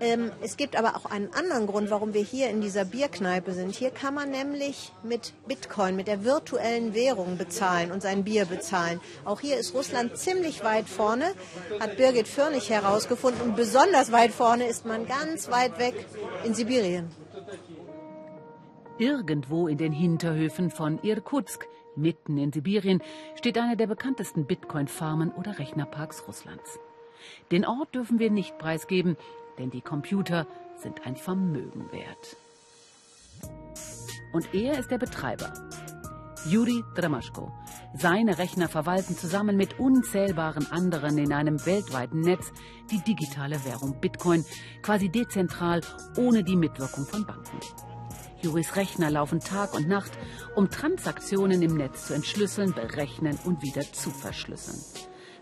Ähm, es gibt aber auch einen anderen Grund, warum wir hier in dieser Bierkneipe sind. Hier kann man nämlich mit Bitcoin, mit der virtuellen Währung bezahlen und sein Bier bezahlen. Auch hier ist Russland ziemlich weit vorne, hat Birgit Firnig herausgefunden. Und besonders weit vorne ist man ganz weit weg in Sibirien. Irgendwo in den Hinterhöfen von Irkutsk, mitten in Sibirien, steht einer der bekanntesten Bitcoin-Farmen oder Rechnerparks Russlands. Den Ort dürfen wir nicht preisgeben, denn die Computer sind ein Vermögen wert. Und er ist der Betreiber, Juri Dramaschko. Seine Rechner verwalten zusammen mit unzählbaren anderen in einem weltweiten Netz die digitale Währung Bitcoin, quasi dezentral, ohne die Mitwirkung von Banken. Juris Rechner laufen Tag und Nacht, um Transaktionen im Netz zu entschlüsseln, berechnen und wieder zu verschlüsseln.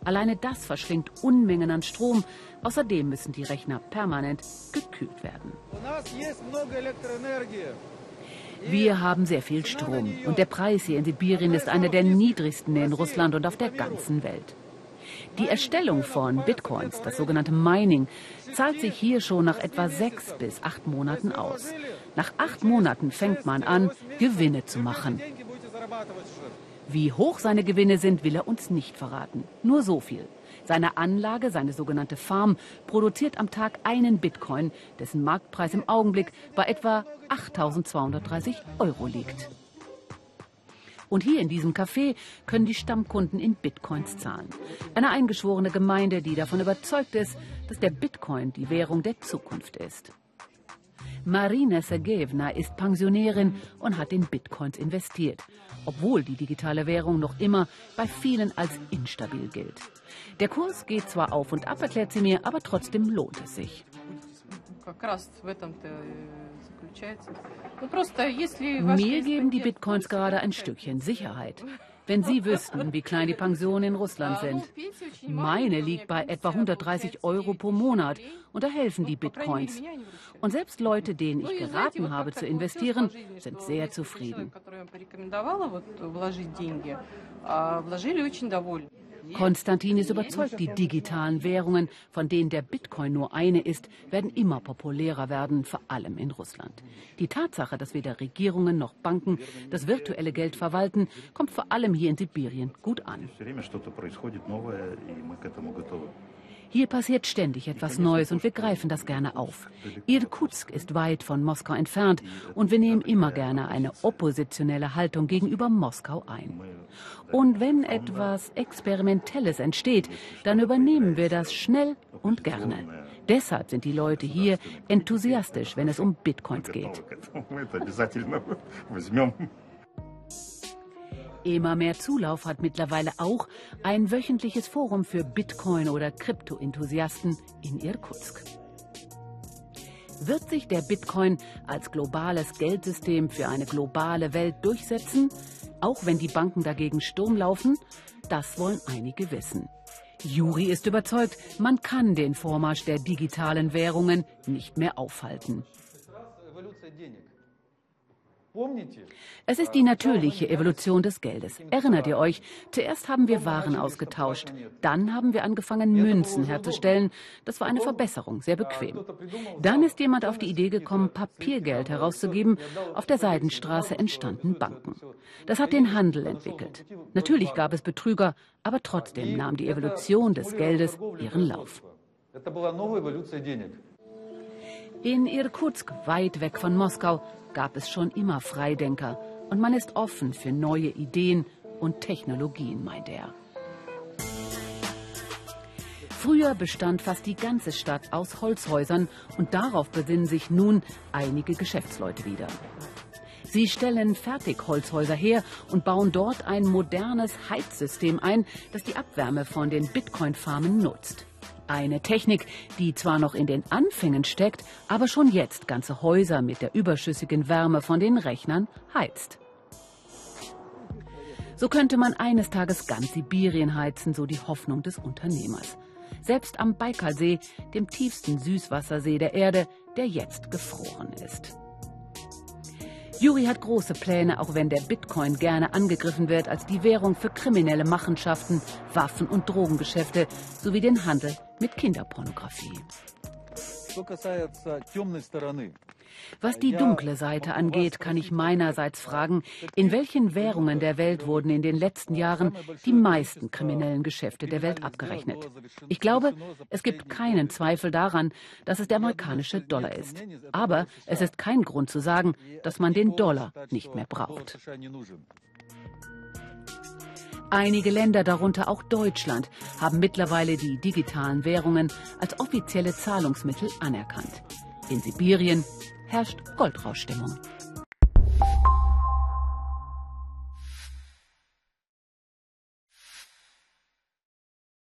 Alleine das verschlingt Unmengen an Strom. Außerdem müssen die Rechner permanent gekühlt werden. Wir haben sehr viel Strom und der Preis hier in Sibirien ist einer der niedrigsten in Russland und auf der ganzen Welt. Die Erstellung von Bitcoins, das sogenannte Mining, zahlt sich hier schon nach etwa sechs bis acht Monaten aus. Nach acht Monaten fängt man an, Gewinne zu machen. Wie hoch seine Gewinne sind, will er uns nicht verraten. Nur so viel. Seine Anlage, seine sogenannte Farm, produziert am Tag einen Bitcoin, dessen Marktpreis im Augenblick bei etwa 8.230 Euro liegt. Und hier in diesem Café können die Stammkunden in Bitcoins zahlen. Eine eingeschworene Gemeinde, die davon überzeugt ist, dass der Bitcoin die Währung der Zukunft ist. Marina Sergejewna ist Pensionärin und hat in Bitcoins investiert, obwohl die digitale Währung noch immer bei vielen als instabil gilt. Der Kurs geht zwar auf und ab, erklärt sie mir, aber trotzdem lohnt es sich. Mir geben die Bitcoins gerade ein Stückchen Sicherheit. Wenn Sie wüssten, wie klein die Pensionen in Russland sind. Meine liegt bei etwa 130 Euro pro Monat und da helfen die Bitcoins. Und selbst Leute, denen ich geraten habe zu investieren, sind sehr zufrieden. Konstantin ist überzeugt, die digitalen Währungen, von denen der Bitcoin nur eine ist, werden immer populärer werden, vor allem in Russland. Die Tatsache, dass weder Regierungen noch Banken das virtuelle Geld verwalten, kommt vor allem hier in Sibirien gut an. Hier passiert ständig etwas Neues und wir greifen das gerne auf. Irkutsk ist weit von Moskau entfernt und wir nehmen immer gerne eine oppositionelle Haltung gegenüber Moskau ein. Und wenn etwas Experimentelles entsteht, dann übernehmen wir das schnell und gerne. Deshalb sind die Leute hier enthusiastisch, wenn es um Bitcoins geht. Immer mehr Zulauf hat mittlerweile auch ein wöchentliches Forum für Bitcoin- oder Krypto-Enthusiasten in Irkutsk. Wird sich der Bitcoin als globales Geldsystem für eine globale Welt durchsetzen, auch wenn die Banken dagegen Sturm laufen? Das wollen einige wissen. Juri ist überzeugt, man kann den Vormarsch der digitalen Währungen nicht mehr aufhalten. Es ist die natürliche Evolution des Geldes. Erinnert ihr euch? Zuerst haben wir Waren ausgetauscht. Dann haben wir angefangen, Münzen herzustellen. Das war eine Verbesserung, sehr bequem. Dann ist jemand auf die Idee gekommen, Papiergeld herauszugeben. Auf der Seidenstraße entstanden Banken. Das hat den Handel entwickelt. Natürlich gab es Betrüger, aber trotzdem nahm die Evolution des Geldes ihren Lauf. In Irkutsk, weit weg von Moskau, gab es schon immer Freidenker und man ist offen für neue Ideen und Technologien, meint er. Früher bestand fast die ganze Stadt aus Holzhäusern und darauf besinnen sich nun einige Geschäftsleute wieder. Sie stellen Fertigholzhäuser her und bauen dort ein modernes Heizsystem ein, das die Abwärme von den Bitcoin-Farmen nutzt. Eine Technik, die zwar noch in den Anfängen steckt, aber schon jetzt ganze Häuser mit der überschüssigen Wärme von den Rechnern heizt. So könnte man eines Tages ganz Sibirien heizen, so die Hoffnung des Unternehmers. Selbst am Baikalsee, dem tiefsten Süßwassersee der Erde, der jetzt gefroren ist. Juri hat große Pläne, auch wenn der Bitcoin gerne angegriffen wird als die Währung für kriminelle Machenschaften, Waffen- und Drogengeschäfte sowie den Handel mit Kinderpornografie. Was die dunkle Seite angeht, kann ich meinerseits fragen, in welchen Währungen der Welt wurden in den letzten Jahren die meisten kriminellen Geschäfte der Welt abgerechnet. Ich glaube, es gibt keinen Zweifel daran, dass es der amerikanische Dollar ist. Aber es ist kein Grund zu sagen, dass man den Dollar nicht mehr braucht. Einige Länder, darunter auch Deutschland, haben mittlerweile die digitalen Währungen als offizielle Zahlungsmittel anerkannt. In Sibirien herrscht Goldrauschstimmung.